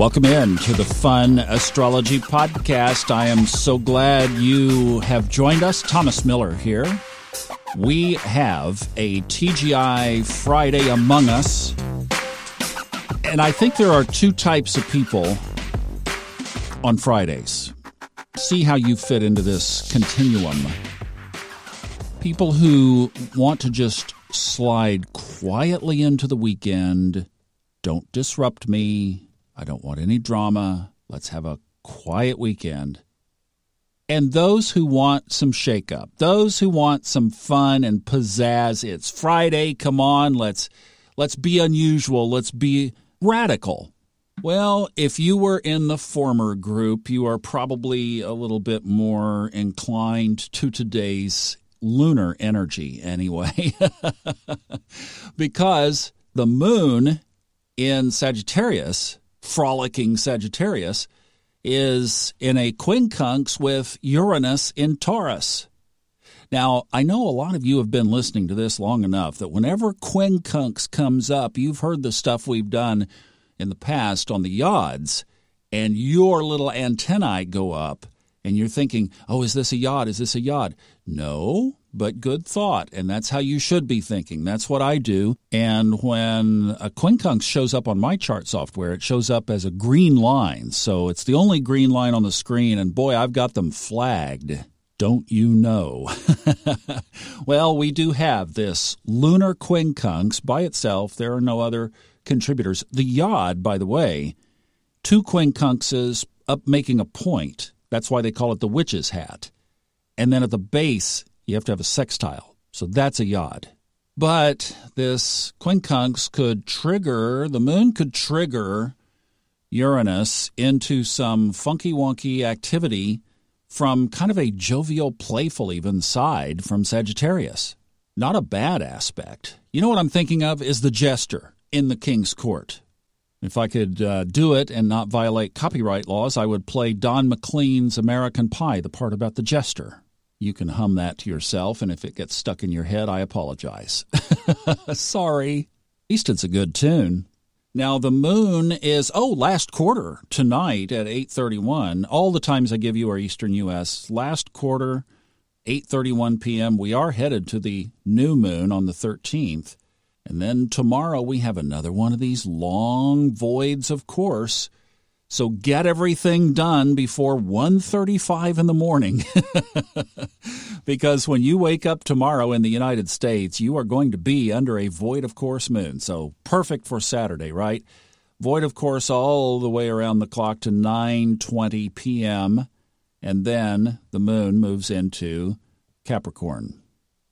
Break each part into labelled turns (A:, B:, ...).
A: Welcome in to the Fun Astrology Podcast. I am so glad you have joined us. Thomas Miller here. We have a TGI Friday among us. And I think there are two types of people on Fridays. See how you fit into this continuum. People who want to just slide quietly into the weekend, don't disrupt me, I don't want any drama. Let's have a quiet weekend. And those who want some shakeup, those who want some fun and pizzazz, it's Friday, come on, let's let's be unusual, let's be radical. Well, if you were in the former group, you are probably a little bit more inclined to today's lunar energy anyway. because the moon in Sagittarius frolicking Sagittarius is in a quincunx with Uranus in Taurus. Now, I know a lot of you have been listening to this long enough that whenever quincunx comes up, you've heard the stuff we've done in the past on the yods, and your little antennae go up, and you're thinking, oh, is this a yod? Is this a yod? No, but good thought. And that's how you should be thinking. That's what I do. And when a quincunx shows up on my chart software, it shows up as a green line. So it's the only green line on the screen. And boy, I've got them flagged. Don't you know? well, we do have this lunar quincunx by itself. There are no other contributors. The yod, by the way, two quincunxes up making a point. That's why they call it the witch's hat. And then at the base, you have to have a sextile. So that's a yod. But this quincunx could trigger, the moon could trigger Uranus into some funky wonky activity from kind of a jovial, playful even side from Sagittarius. Not a bad aspect. You know what I'm thinking of is the jester in the king's court. If I could uh, do it and not violate copyright laws, I would play Don McLean's American Pie, the part about the jester. You can hum that to yourself, and if it gets stuck in your head, I apologize. Sorry. At least it's a good tune. Now the moon is oh last quarter tonight at 8:31. All the times I give you are eastern US. Last quarter 8:31 p.m. We are headed to the new moon on the 13th. And then tomorrow we have another one of these long voids of course so get everything done before 1:35 in the morning. because when you wake up tomorrow in the United States, you are going to be under a void of course moon. So perfect for Saturday, right? Void of course all the way around the clock to 9:20 p.m. and then the moon moves into Capricorn.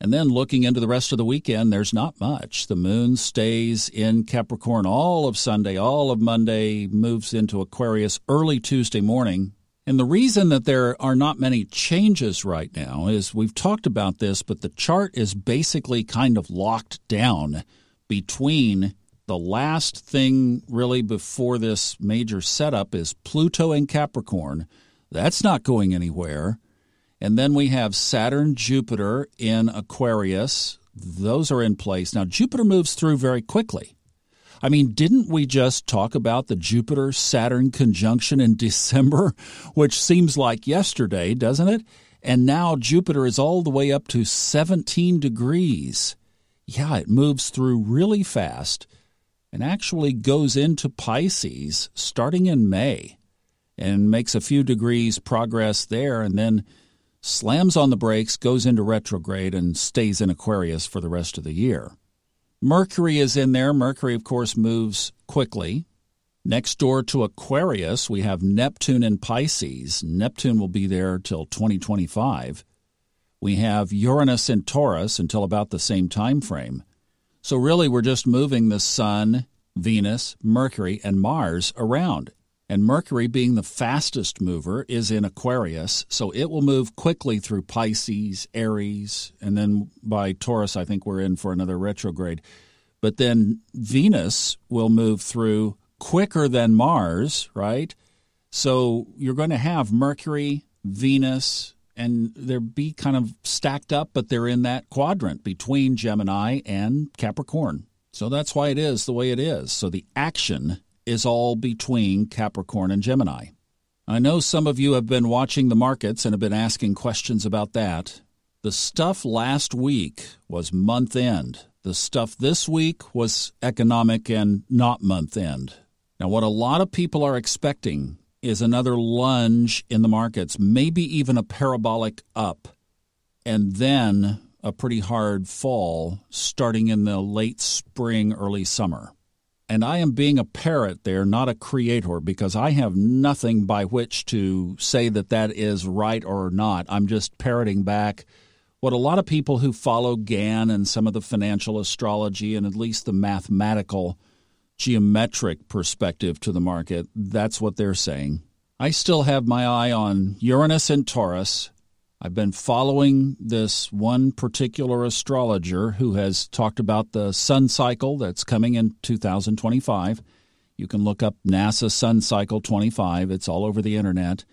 A: And then looking into the rest of the weekend, there's not much. The moon stays in Capricorn all of Sunday, all of Monday, moves into Aquarius early Tuesday morning. And the reason that there are not many changes right now is we've talked about this, but the chart is basically kind of locked down between the last thing really before this major setup is Pluto in Capricorn. That's not going anywhere. And then we have Saturn, Jupiter in Aquarius. Those are in place. Now, Jupiter moves through very quickly. I mean, didn't we just talk about the Jupiter Saturn conjunction in December, which seems like yesterday, doesn't it? And now Jupiter is all the way up to 17 degrees. Yeah, it moves through really fast and actually goes into Pisces starting in May and makes a few degrees progress there and then slams on the brakes, goes into retrograde, and stays in Aquarius for the rest of the year. Mercury is in there. Mercury, of course, moves quickly. Next door to Aquarius, we have Neptune in Pisces. Neptune will be there till 2025. We have Uranus in Taurus until about the same time frame. So really we're just moving the sun, Venus, Mercury and Mars around. And Mercury, being the fastest mover, is in Aquarius, so it will move quickly through Pisces, Aries, and then by Taurus, I think we're in for another retrograde. But then Venus will move through quicker than Mars, right? So you're going to have Mercury, Venus, and they'll be kind of stacked up, but they're in that quadrant between Gemini and Capricorn. So that's why it is the way it is. So the action is all between Capricorn and Gemini. I know some of you have been watching the markets and have been asking questions about that. The stuff last week was month end. The stuff this week was economic and not month end. Now, what a lot of people are expecting is another lunge in the markets, maybe even a parabolic up, and then a pretty hard fall starting in the late spring, early summer. And I am being a parrot there, not a creator, because I have nothing by which to say that that is right or not. I'm just parroting back what a lot of people who follow Gann and some of the financial astrology and at least the mathematical geometric perspective to the market, that's what they're saying. I still have my eye on Uranus and Taurus I've been following this one particular astrologer who has talked about the sun cycle that's coming in 2025. You can look up NASA Sun Cycle 25, it's all over the internet.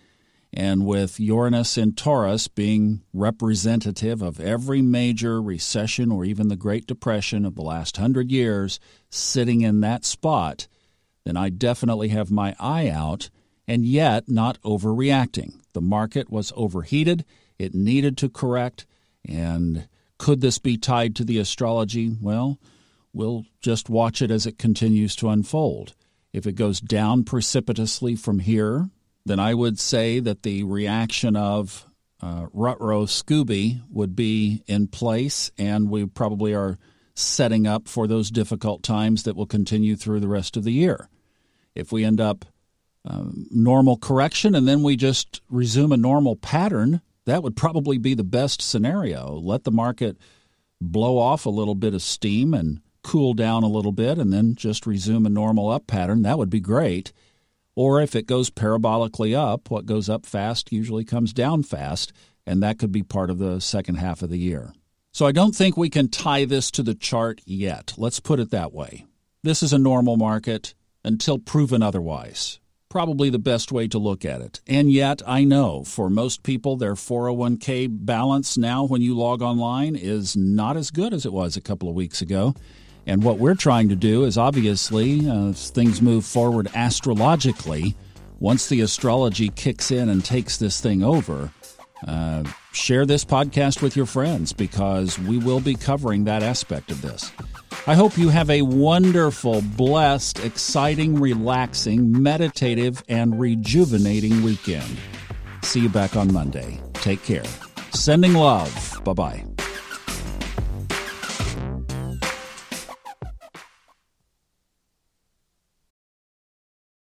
A: And with Uranus in Taurus being representative of every major recession or even the Great Depression of the last hundred years sitting in that spot, then I definitely have my eye out and yet not overreacting. The market was overheated it needed to correct. And could this be tied to the astrology? Well, we'll just watch it as it continues to unfold. If it goes down precipitously from here, then I would say that the reaction of uh, Rutro Scooby would be in place, and we probably are setting up for those difficult times that will continue through the rest of the year. If we end up um, normal correction and then we just resume a normal pattern, that would probably be the best scenario. Let the market blow off a little bit of steam and cool down a little bit and then just resume a normal up pattern. That would be great. Or if it goes parabolically up, what goes up fast usually comes down fast, and that could be part of the second half of the year. So I don't think we can tie this to the chart yet. Let's put it that way. This is a normal market until proven otherwise probably the best way to look at it. And yet, I know for most people, their 401k balance now when you log online is not as good as it was a couple of weeks ago. And what we're trying to do is obviously, uh, as things move forward astrologically, once the astrology kicks in and takes this thing over, uh, share this podcast with your friends because we will be covering that aspect of this. I hope you have a wonderful, blessed, exciting, relaxing, meditative, and rejuvenating weekend. See you back on Monday. Take care. Sending love. Bye bye.